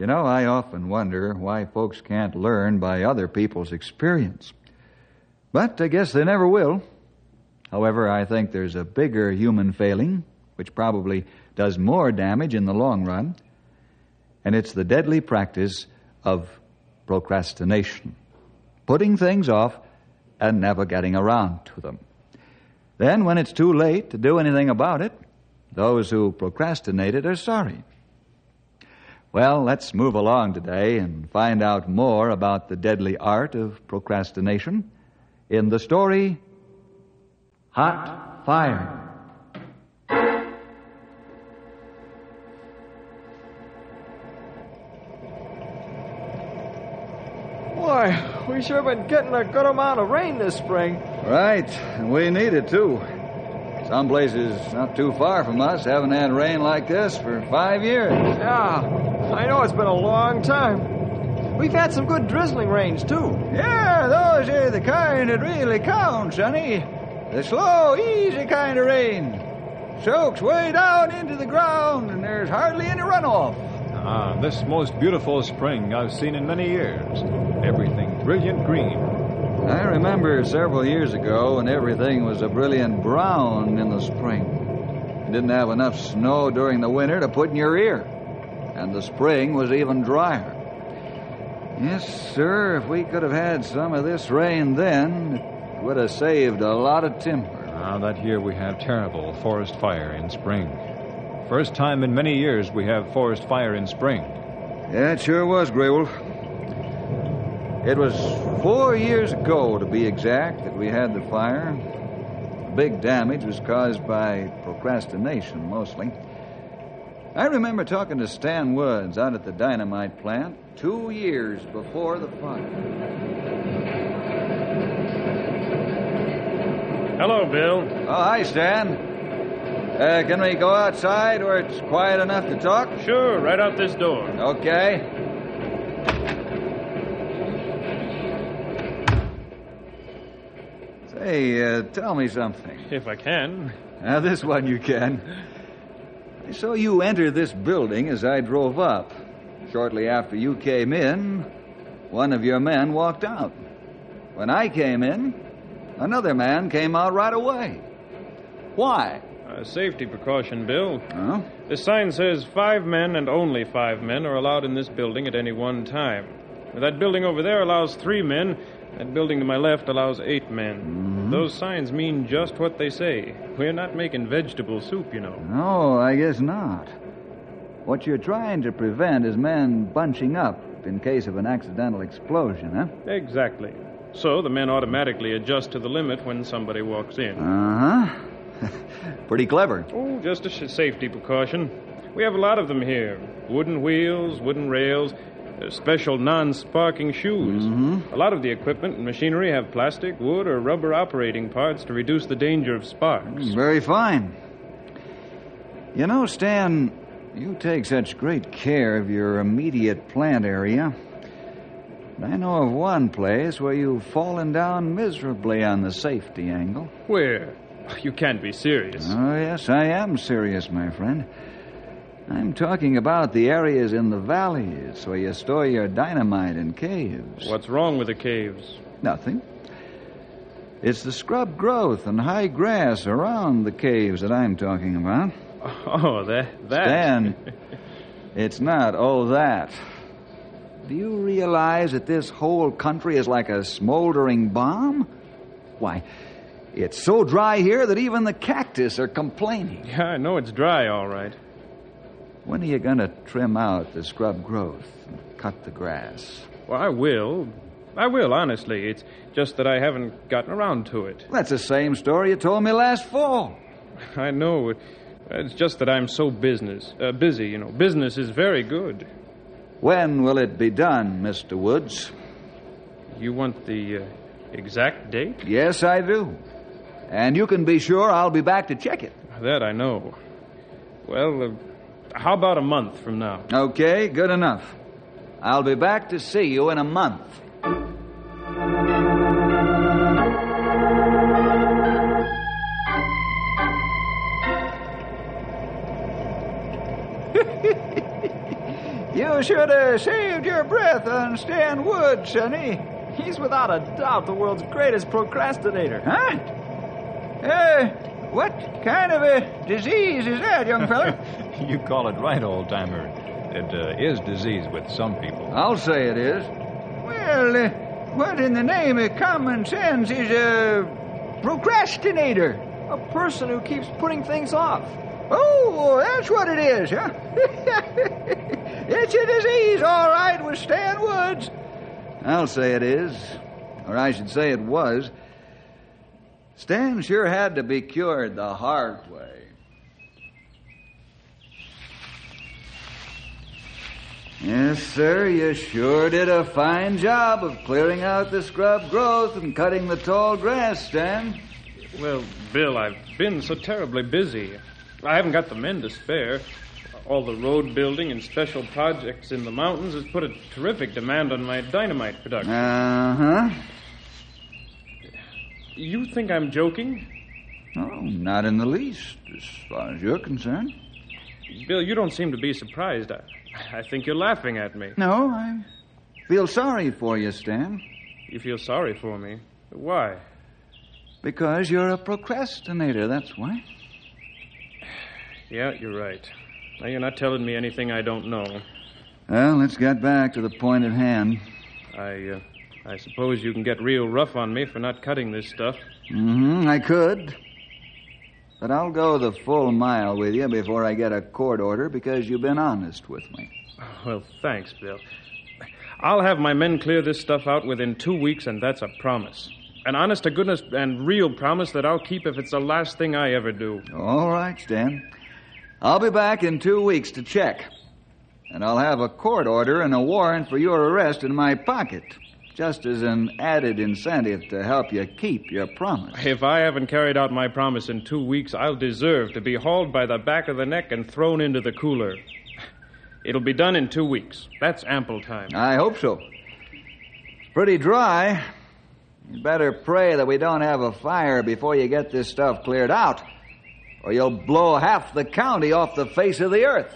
You know, I often wonder why folks can't learn by other people's experience. But I guess they never will. However, I think there's a bigger human failing, which probably does more damage in the long run, and it's the deadly practice of procrastination. Putting things off and never getting around to them. Then, when it's too late to do anything about it, those who procrastinated are sorry. Well, let's move along today and find out more about the deadly art of procrastination in the story Hot Fire. Boy, we sure have been getting a good amount of rain this spring. Right, and we need it too. Some places not too far from us haven't had rain like this for five years. Yeah, I know it's been a long time. We've had some good drizzling rains, too. Yeah, those are the kind that really count, Sonny. The slow, easy kind of rain. Soaks way down into the ground, and there's hardly any runoff. Ah, this most beautiful spring I've seen in many years. Everything brilliant green. I remember several years ago when everything was a brilliant brown in the spring. You didn't have enough snow during the winter to put in your ear, and the spring was even drier. Yes, sir, if we could have had some of this rain then, it would have saved a lot of timber. Now that year we have terrible forest fire in spring. First time in many years we have forest fire in spring. Yeah, it sure was, Grey Wolf. It was four years ago, to be exact, that we had the fire. The big damage was caused by procrastination, mostly. I remember talking to Stan Woods out at the dynamite plant two years before the fire. Hello, Bill. Oh, hi, Stan. Uh, can we go outside where it's quiet enough to talk? Sure, right out this door. Okay. Say, uh, tell me something. If I can. Now, this one you can. I saw you enter this building as I drove up. Shortly after you came in, one of your men walked out. When I came in, another man came out right away. Why? A safety precaution, Bill. Huh? The sign says five men and only five men are allowed in this building at any one time. That building over there allows three men. That building to my left allows eight men. Those signs mean just what they say. We're not making vegetable soup, you know. No, I guess not. What you're trying to prevent is men bunching up in case of an accidental explosion, huh? Exactly. So the men automatically adjust to the limit when somebody walks in. Uh huh. Pretty clever. Oh, just a safety precaution. We have a lot of them here wooden wheels, wooden rails, uh, special non sparking shoes. A lot of the equipment and machinery have plastic, wood, or rubber operating parts to reduce the danger of sparks. Very fine. You know, Stan, you take such great care of your immediate plant area. I know of one place where you've fallen down miserably on the safety angle. Where? You can't be serious. Oh, yes, I am serious, my friend. I'm talking about the areas in the valleys where you store your dynamite in caves. What's wrong with the caves? Nothing. It's the scrub growth and high grass around the caves that I'm talking about. Oh, that. that. Stan, it's not oh that. Do you realize that this whole country is like a smoldering bomb? Why, it's so dry here that even the cactus are complaining. Yeah, I know it's dry, all right. When are you going to trim out the scrub growth and cut the grass? Well, I will. I will, honestly. It's just that I haven't gotten around to it. That's the same story you told me last fall. I know. It's just that I'm so business uh, busy. You know, business is very good. When will it be done, Mr. Woods? You want the uh, exact date? Yes, I do. And you can be sure I'll be back to check it. That I know. Well, uh, how about a month from now? Okay, good enough. I'll be back to see you in a month. you should have saved your breath on Stan Wood, Sonny. He's without a doubt the world's greatest procrastinator. Huh? Uh, what kind of a disease is that, young feller? you call it right, old timer. It uh, is disease with some people. I'll say it is. Well, uh, what in the name of common sense is a procrastinator? A person who keeps putting things off. Oh, that's what it is, huh? it's a disease, all right, with Stan Woods. I'll say it is. Or I should say it was. Stan sure had to be cured the hard way. Yes, sir, you sure did a fine job of clearing out the scrub growth and cutting the tall grass, Stan. Well, Bill, I've been so terribly busy. I haven't got the men to spare. All the road building and special projects in the mountains has put a terrific demand on my dynamite production. Uh huh. You think I'm joking? No, not in the least, as far as you're concerned. Bill, you don't seem to be surprised. I, I think you're laughing at me. No, I feel sorry for you, Stan. You feel sorry for me. Why? Because you're a procrastinator, that's why. Yeah, you're right. Now, you're not telling me anything I don't know. Well, let's get back to the point at hand. I, uh, I suppose you can get real rough on me for not cutting this stuff. Mm-hmm, I could. But I'll go the full mile with you before I get a court order because you've been honest with me. Well, thanks, Bill. I'll have my men clear this stuff out within two weeks, and that's a promise. An honest to goodness and real promise that I'll keep if it's the last thing I ever do. All right, Stan. I'll be back in two weeks to check. And I'll have a court order and a warrant for your arrest in my pocket, just as an added incentive to help you keep your promise. If I haven't carried out my promise in two weeks, I'll deserve to be hauled by the back of the neck and thrown into the cooler. It'll be done in two weeks. That's ample time. I hope so. It's pretty dry. You better pray that we don't have a fire before you get this stuff cleared out, or you'll blow half the county off the face of the earth.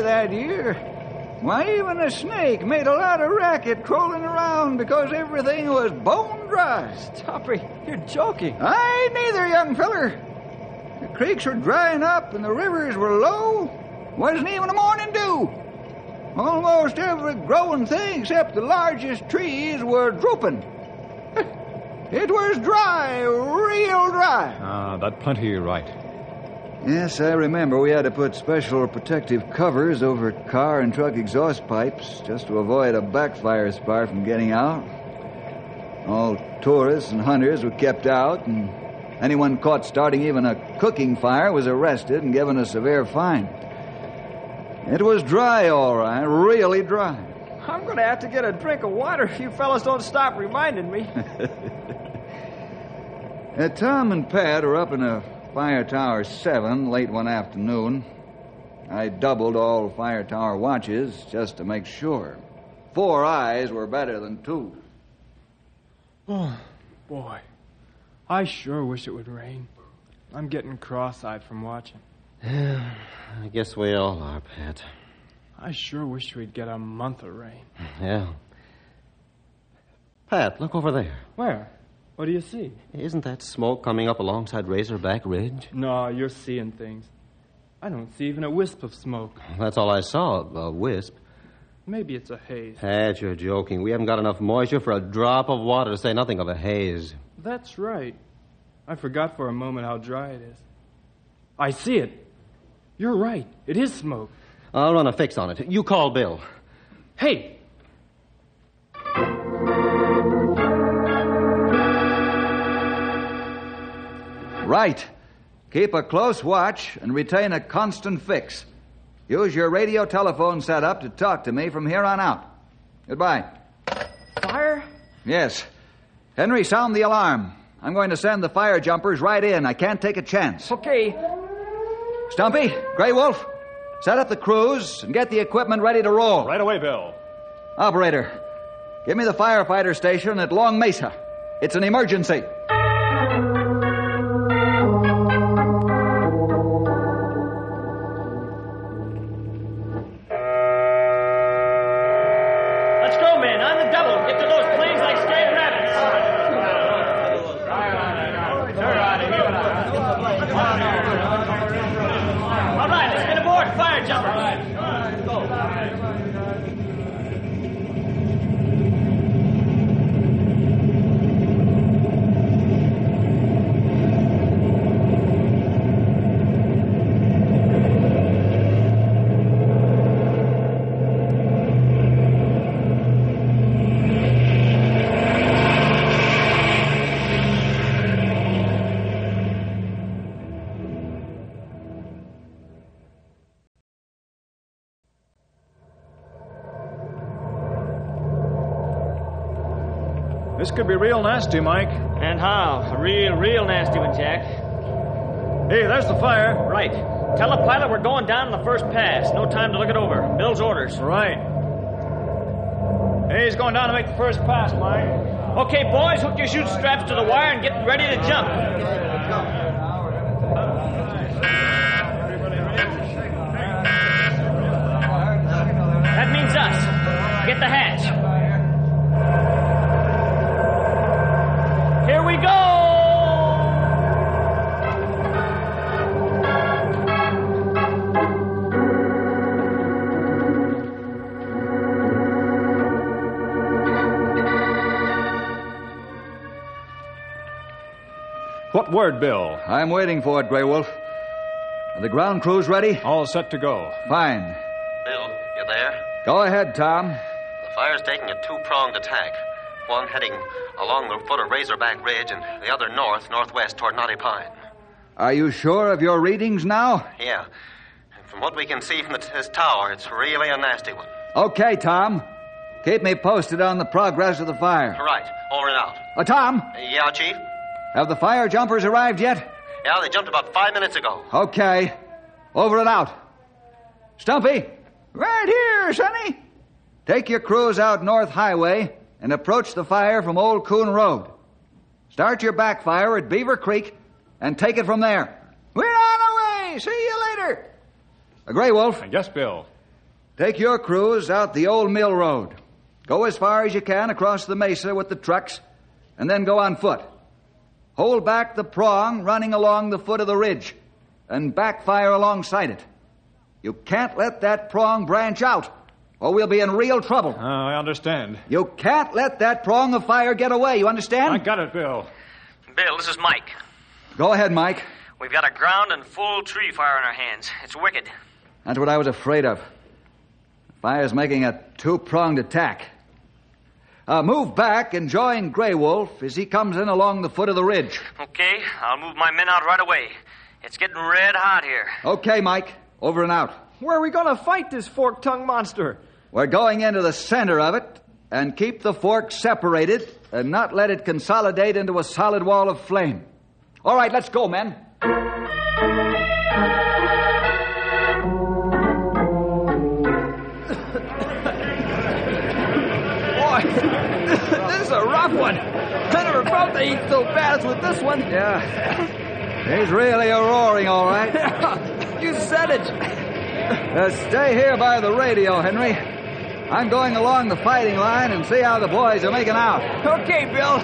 Dry that year. Why, even a snake made a lot of racket crawling around because everything was bone dry. Stopper, you're joking. I neither, young feller. The creeks were drying up and the rivers were low. Wasn't even a morning dew. Almost every growing thing except the largest trees were drooping. It was dry, real dry. Ah, that plenty right. Yes, I remember we had to put special protective covers over car and truck exhaust pipes just to avoid a backfire spark from getting out. All tourists and hunters were kept out, and anyone caught starting even a cooking fire was arrested and given a severe fine. It was dry, all right, really dry. I'm going to have to get a drink of water if you fellas don't stop reminding me. Uh, Tom and Pat were up in a Fire Tower 7 late one afternoon. I doubled all Fire Tower watches just to make sure. Four eyes were better than two. Oh, boy. I sure wish it would rain. I'm getting cross eyed from watching. I guess we all are, Pat. I sure wish we'd get a month of rain. Yeah. Pat, look over there. Where? What do you see? Isn't that smoke coming up alongside Razorback Ridge? No, you're seeing things. I don't see even a wisp of smoke. That's all I saw, a wisp. Maybe it's a haze. Pat, you're joking. We haven't got enough moisture for a drop of water to say nothing of a haze. That's right. I forgot for a moment how dry it is. I see it. You're right. It is smoke. I'll run a fix on it. You call Bill. Hey, Right. Keep a close watch and retain a constant fix. Use your radio telephone setup to talk to me from here on out. Goodbye. fire? Yes. Henry, sound the alarm. I'm going to send the fire jumpers right in. I can't take a chance. Okay. Stumpy, Grey Wolf, set up the crews and get the equipment ready to roll. Right away, Bill. Operator, give me the firefighter station at Long Mesa. It's an emergency. Could be real nasty, Mike. And how? Real, real nasty one, Jack. Hey, there's the fire. Right. Tell the pilot we're going down in the first pass. No time to look it over. Bill's orders. Right. Hey, he's going down to make the first pass, Mike. Okay, boys, hook your chute straps to the wire and get ready to jump. That means us. Get the hatch. Word, Bill? I'm waiting for it, Grey Wolf. Are the ground crews ready? All set to go. Fine. Bill, you there? Go ahead, Tom. The fire's taking a two pronged attack. One heading along the foot of Razorback Ridge and the other north, northwest toward Knotty Pine. Are you sure of your readings now? Yeah. And from what we can see from this tower, it's really a nasty one. Okay, Tom. Keep me posted on the progress of the fire. Right. Over and out. Uh, Tom, Yeah, Chief? Have the fire jumpers arrived yet? Yeah, they jumped about five minutes ago. Okay. Over and out. Stumpy, right here, Sonny. Take your crews out North Highway and approach the fire from Old Coon Road. Start your backfire at Beaver Creek and take it from there. We're on our way. See you later. Uh, Grey Wolf, Yes, Bill. take your crews out the Old Mill Road. Go as far as you can across the mesa with the trucks, and then go on foot. Hold back the prong running along the foot of the ridge, and backfire alongside it. You can't let that prong branch out, or we'll be in real trouble. Uh, I understand. You can't let that prong of fire get away, you understand? I got it, Bill. Bill, this is Mike. Go ahead, Mike. We've got a ground and full tree fire in our hands. It's wicked. That's what I was afraid of. Fire's making a two pronged attack. Uh, move back and join Grey Wolf as he comes in along the foot of the ridge. Okay, I'll move my men out right away. It's getting red hot here. Okay, Mike. Over and out. Where are we going to fight this fork tongued monster? We're going into the center of it and keep the fork separated and not let it consolidate into a solid wall of flame. All right, let's go, men. This is a rough one. I never felt the heat so bad as with this one. Yeah. He's really a roaring, all right. you said it. Uh, stay here by the radio, Henry. I'm going along the fighting line and see how the boys are making out. Okay, Bill.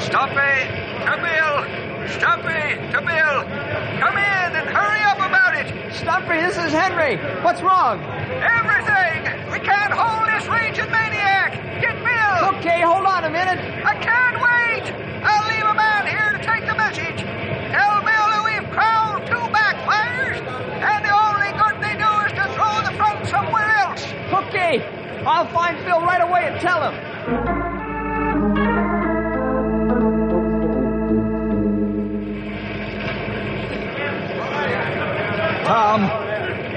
Stumpy, to Bill! Stumpy, to Bill! Come in and hurry up about it! Stumpy, this is Henry. What's wrong? Everything! We can't hold this raging maniac! Get Bill! Okay, hold on a minute. I can't wait! I'll leave a man here to take the message. Tell Bill that we've crawled two backfires, and the only good they do is to throw the front somewhere else. Okay, I'll find Bill right away and tell him. Tom,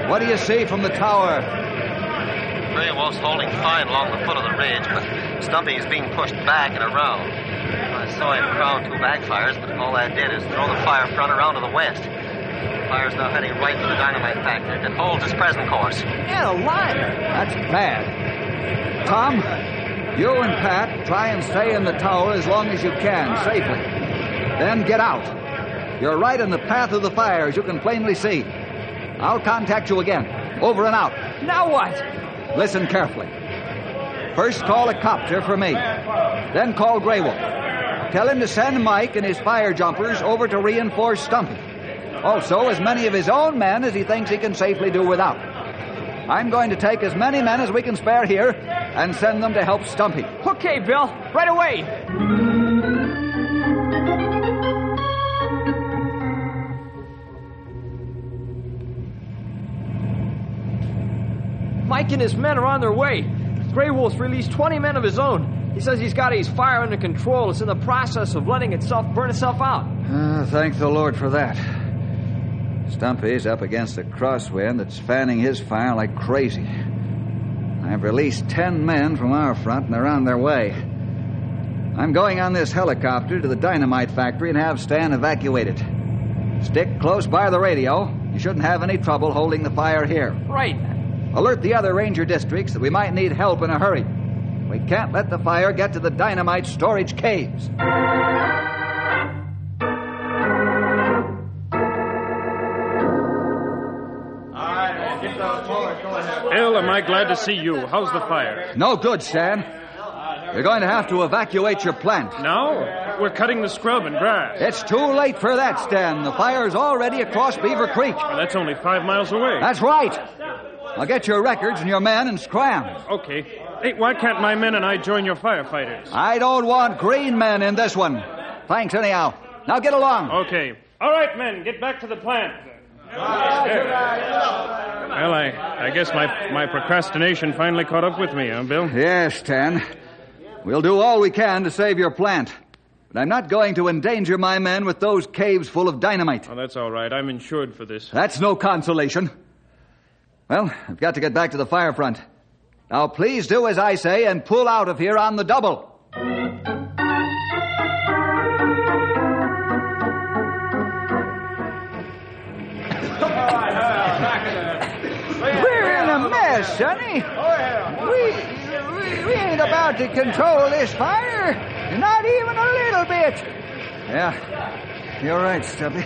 what do you see from the tower? Grey Wolf's holding fine along the foot of the ridge, but Stumpy is being pushed back and around. I saw him crown two backfires, but all that did is throw the fire front around to the west. The fire's now heading right for the dynamite factory that holds its present course. And a liar. That's bad. Tom, you and Pat try and stay in the tower as long as you can, safely. Then get out. You're right in the path of the fire, as you can plainly see. I'll contact you again. Over and out. Now what? Listen carefully. First, call a copter for me. Then call Grey Wolf. Tell him to send Mike and his fire jumpers over to reinforce Stumpy. Also, as many of his own men as he thinks he can safely do without. I'm going to take as many men as we can spare here and send them to help Stumpy. Okay, Bill. Right away. Mike and his men are on their way. Grey Wolf's released 20 men of his own. He says he's got his fire under control. It's in the process of letting itself burn itself out. Ah, thank the Lord for that. Stumpy's up against a crosswind that's fanning his fire like crazy. I've released ten men from our front, and they're on their way. I'm going on this helicopter to the dynamite factory and have Stan evacuate it. Stick close by the radio. You shouldn't have any trouble holding the fire here. Right. Alert the other ranger districts that we might need help in a hurry. We can't let the fire get to the dynamite storage caves. Bill, am I glad to see you? How's the fire? No good, Stan. You're going to have to evacuate your plant. No, We're cutting the scrub and grass. It's too late for that, Stan. The fire's already across Beaver Creek. Well, that's only five miles away. That's right. I'll get your records and your men and scram. Okay. Hey, why can't my men and I join your firefighters? I don't want green men in this one. Thanks, anyhow. Now get along. Okay. All right, men, get back to the plant. Well, I, I guess my, my procrastination finally caught up with me, huh, Bill? Yes, Stan. We'll do all we can to save your plant. But I'm not going to endanger my men with those caves full of dynamite. Oh, that's all right. I'm insured for this. That's no consolation. Well, I've got to get back to the fire front. Now, please do as I say and pull out of here on the double. We're in a mess, Sonny. We, we, we ain't about to control this fire. Not even a little bit. Yeah, you're right, Stumpy.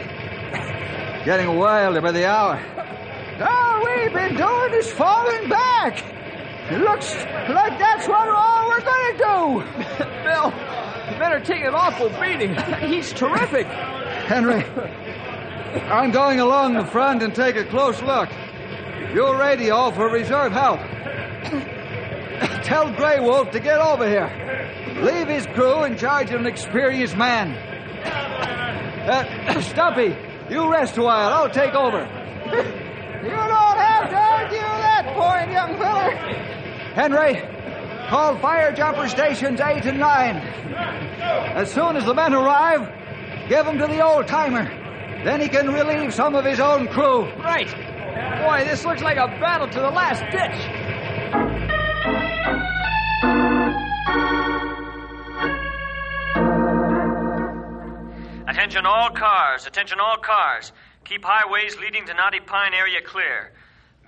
Getting wilder by the hour. All we've been doing is falling back. It looks like that's what all we're going to do. Bill, men are taking an awful beating. He's terrific. Henry, I'm going along the front and take a close look. You'll radio for reserve help. Tell Grey Wolf to get over here. Leave his crew in charge of an experienced man. Uh, Stumpy, you rest a while. I'll take over. You don't have to argue that young feller. Henry, call fire jumper stations eight and nine. As soon as the men arrive, give them to the old timer. Then he can relieve some of his own crew. Right. Boy, this looks like a battle to the last ditch. Attention all cars, attention all cars. Keep highways leading to Knotty Pine area clear.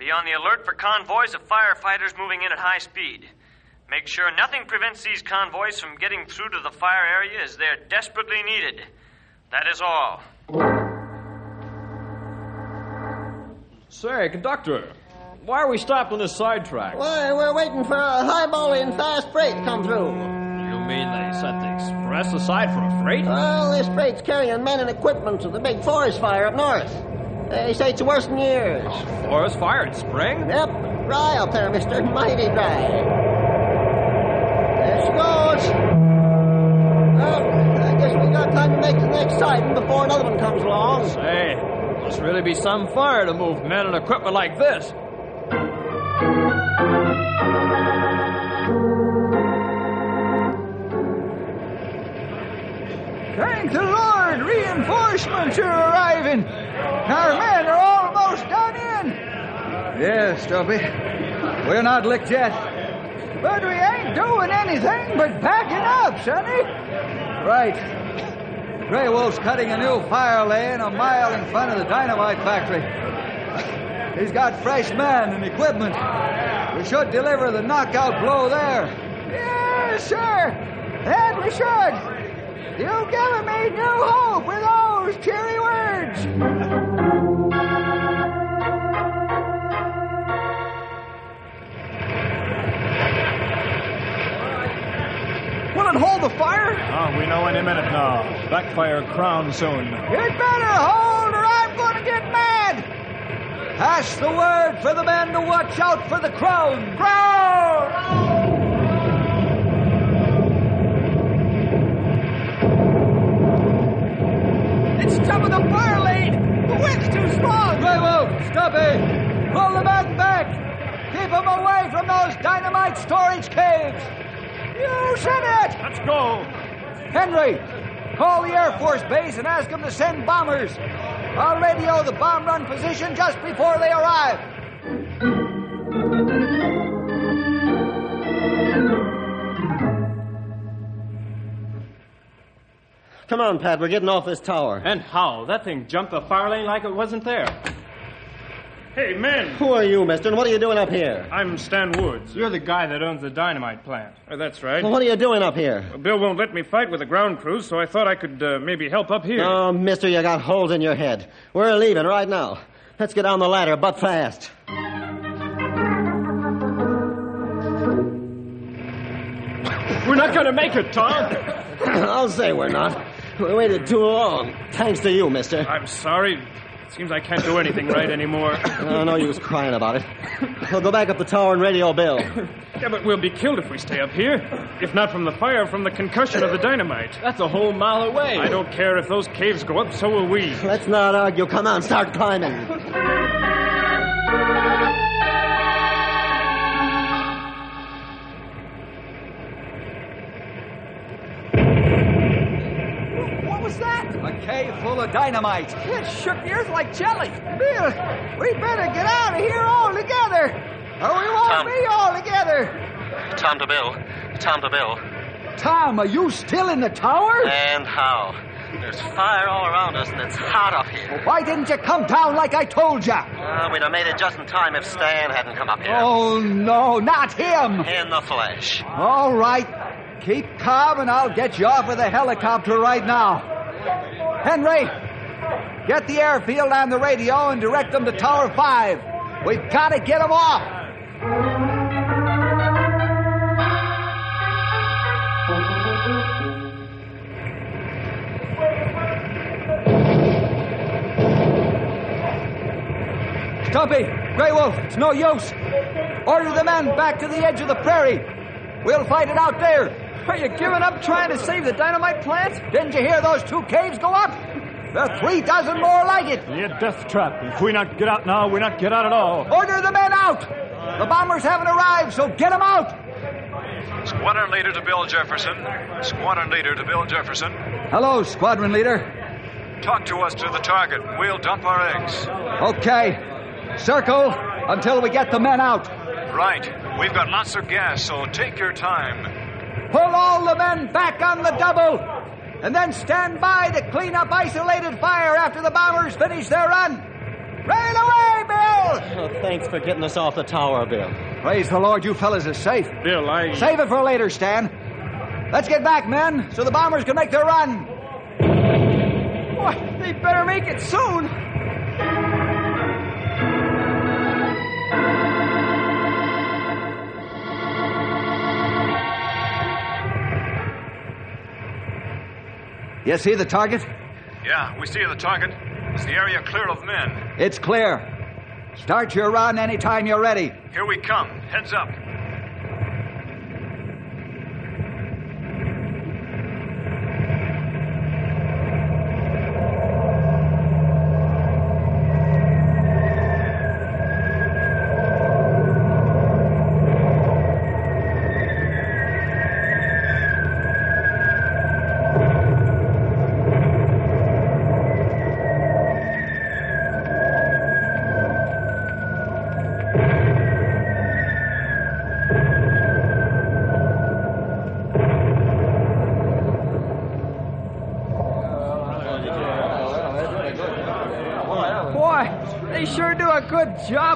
Be on the alert for convoys of firefighters moving in at high speed. Make sure nothing prevents these convoys from getting through to the fire area as they're desperately needed. That is all. Say, conductor, why are we stopped on this sidetrack? Why, we're waiting for a highballing fast freight to come through. You mean they set the express aside for a freight? Well, this freight's carrying men and equipment to the big forest fire up north. They say it's worse than years. Oh, forest fire in spring? Yep. Dry up there, mister. Mighty dry. There she goes. Well, I guess we got time to make the next sighting before another one comes along. Say, must really be some fire to move men and equipment like this. Thank the Lord! Reinforcements are arriving! Our men are almost done in. Yes, Stumpy. We're not licked yet. But we ain't doing anything but backing up, Sonny. Right. Grey Wolf's cutting a new fire lane a mile in front of the dynamite factory. He's got fresh men and equipment. We should deliver the knockout blow there. Yes, sir. That we should. You've given me new hope with those cheery words. Will it hold the fire? Oh, we know any minute now. Backfire crown soon. You'd better hold or I'm going to get mad. Pass the word for the men to watch out for the crown. Crown! It's top of the fire lane. The wind's too strong. Grey Wolf, stop it. Pull the men back. Keep them away from those dynamite storage caves. You said it. Let's go. Henry, call the Air Force base and ask them to send bombers. I'll radio the bomb run position just before they arrive. Come on, Pat, we're getting off this tower. And how? That thing jumped the fire lane like it wasn't there. Hey, men! Who are you, mister, and what are you doing up here? I'm Stan Woods. You're the guy that owns the dynamite plant. Uh, that's right. Well, what are you doing up here? Bill won't let me fight with the ground crews, so I thought I could uh, maybe help up here. Oh, mister, you got holes in your head. We're leaving right now. Let's get down the ladder, but fast. We're not going to make it, Tom. I'll say we're not. We waited too long. Thanks to you, mister. I'm sorry. Seems I can't do anything right anymore. Oh, no use crying about it. We'll go back up the tower and radio Bill. Yeah, but we'll be killed if we stay up here. If not from the fire, from the concussion of the dynamite. That's a whole mile away. I don't care if those caves go up, so will we. Let's not argue. Come on, start climbing. that? A full of dynamite. It shook the earth like jelly. Bill, we better get out of here all together, or we won't Tom. be all together. Tom to Bill. Tom to Bill. Tom, are you still in the tower? And how? There's fire all around us, and it's hot up here. Why didn't you come down like I told you? Uh, we'd have made it just in time if Stan hadn't come up here. Oh, no, not him. In the flesh. All right. Keep calm and I'll get you off with a helicopter right now. Henry, get the airfield on the radio and direct them to Tower 5. We've got to get them off. Stumpy, Grey Wolf, it's no use. Order the men back to the edge of the prairie. We'll fight it out there. Are you giving up trying to save the dynamite plants? Didn't you hear those two caves go up? There are three dozen more like it. Be a death trap. If we not get out now, we not get out at all. Order the men out. The bombers haven't arrived, so get them out. Squadron leader to Bill Jefferson. Squadron leader to Bill Jefferson. Hello, squadron leader. Talk to us to the target. We'll dump our eggs. Okay. Circle until we get the men out. Right. We've got lots of gas, so take your time. Pull all the men back on the double. And then stand by to clean up isolated fire after the bombers finish their run. Rail away, Bill! Oh, thanks for getting us off the tower, Bill. Praise the Lord, you fellas are safe. Bill, I. Save it for later, Stan. Let's get back, men, so the bombers can make their run. Boy, they better make it soon. You see the target? Yeah, we see the target. Is the area clear of men? It's clear. Start your run anytime you're ready. Here we come. Heads up.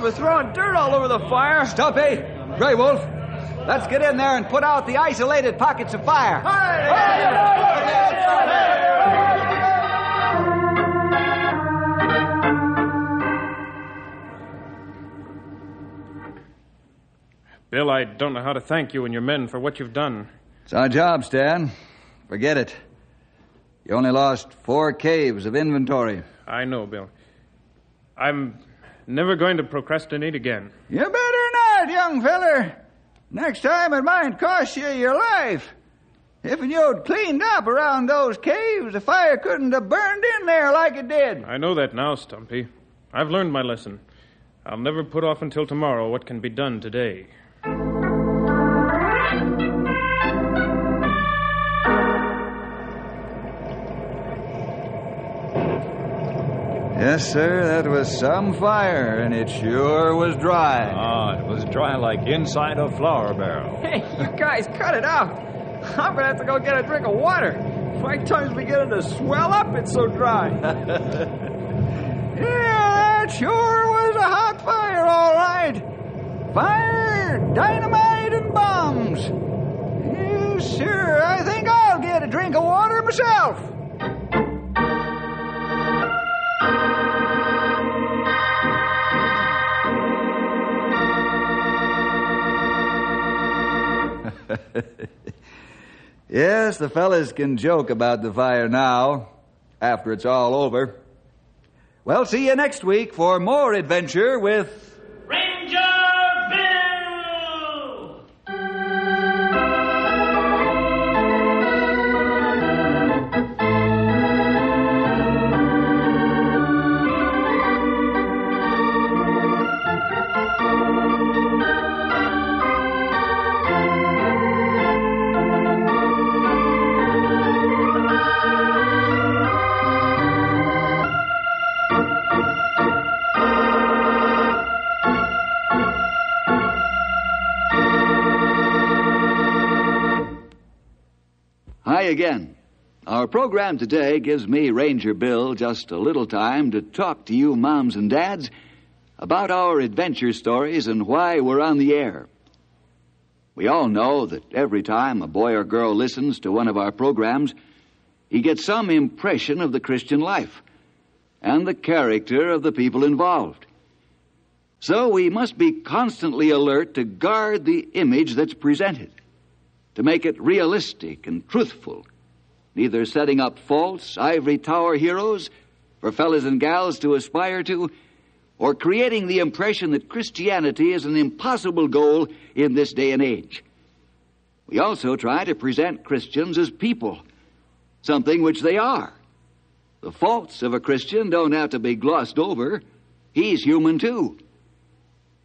Good job of throwing dirt all over the fire. Stumpy, Grey Wolf, let's get in there and put out the isolated pockets of fire. Bill, I don't know how to thank you and your men for what you've done. It's our job, Stan. Forget it. You only lost four caves of inventory. I know, Bill. I'm never going to procrastinate again. You better not, young feller. Next time it might cost you your life. If you'd cleaned up around those caves, the fire couldn't have burned in there like it did. I know that now, Stumpy. I've learned my lesson. I'll never put off until tomorrow what can be done today. Yes, sir, that was some fire, and it sure was dry. Ah, it was dry like inside a flour barrel. Hey, you guys, cut it out. I'm gonna have to go get a drink of water. My tongue's beginning to swell up. It's so dry. Yeah, that sure was a hot fire, all right. Fire, dynamite, and bombs. Yes, sir, I think I'll get a drink of water myself. yes, the fellas can joke about the fire now, after it's all over. Well, see you next week for more adventure with. Our program today gives me, Ranger Bill, just a little time to talk to you moms and dads about our adventure stories and why we're on the air. We all know that every time a boy or girl listens to one of our programs, he gets some impression of the Christian life and the character of the people involved. So we must be constantly alert to guard the image that's presented to make it realistic and truthful, neither setting up false ivory tower heroes for fellas and gals to aspire to, or creating the impression that Christianity is an impossible goal in this day and age. We also try to present Christians as people, something which they are. The faults of a Christian don't have to be glossed over. He's human too.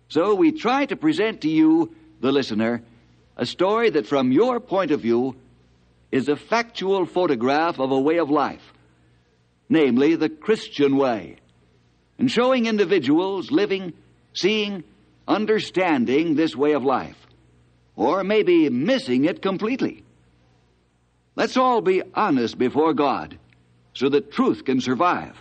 So we try to present to you, the listener, a story that, from your point of view, is a factual photograph of a way of life, namely the Christian way, and showing individuals living, seeing, understanding this way of life, or maybe missing it completely. Let's all be honest before God so that truth can survive,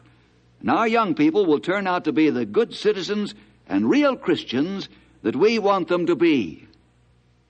and our young people will turn out to be the good citizens and real Christians that we want them to be.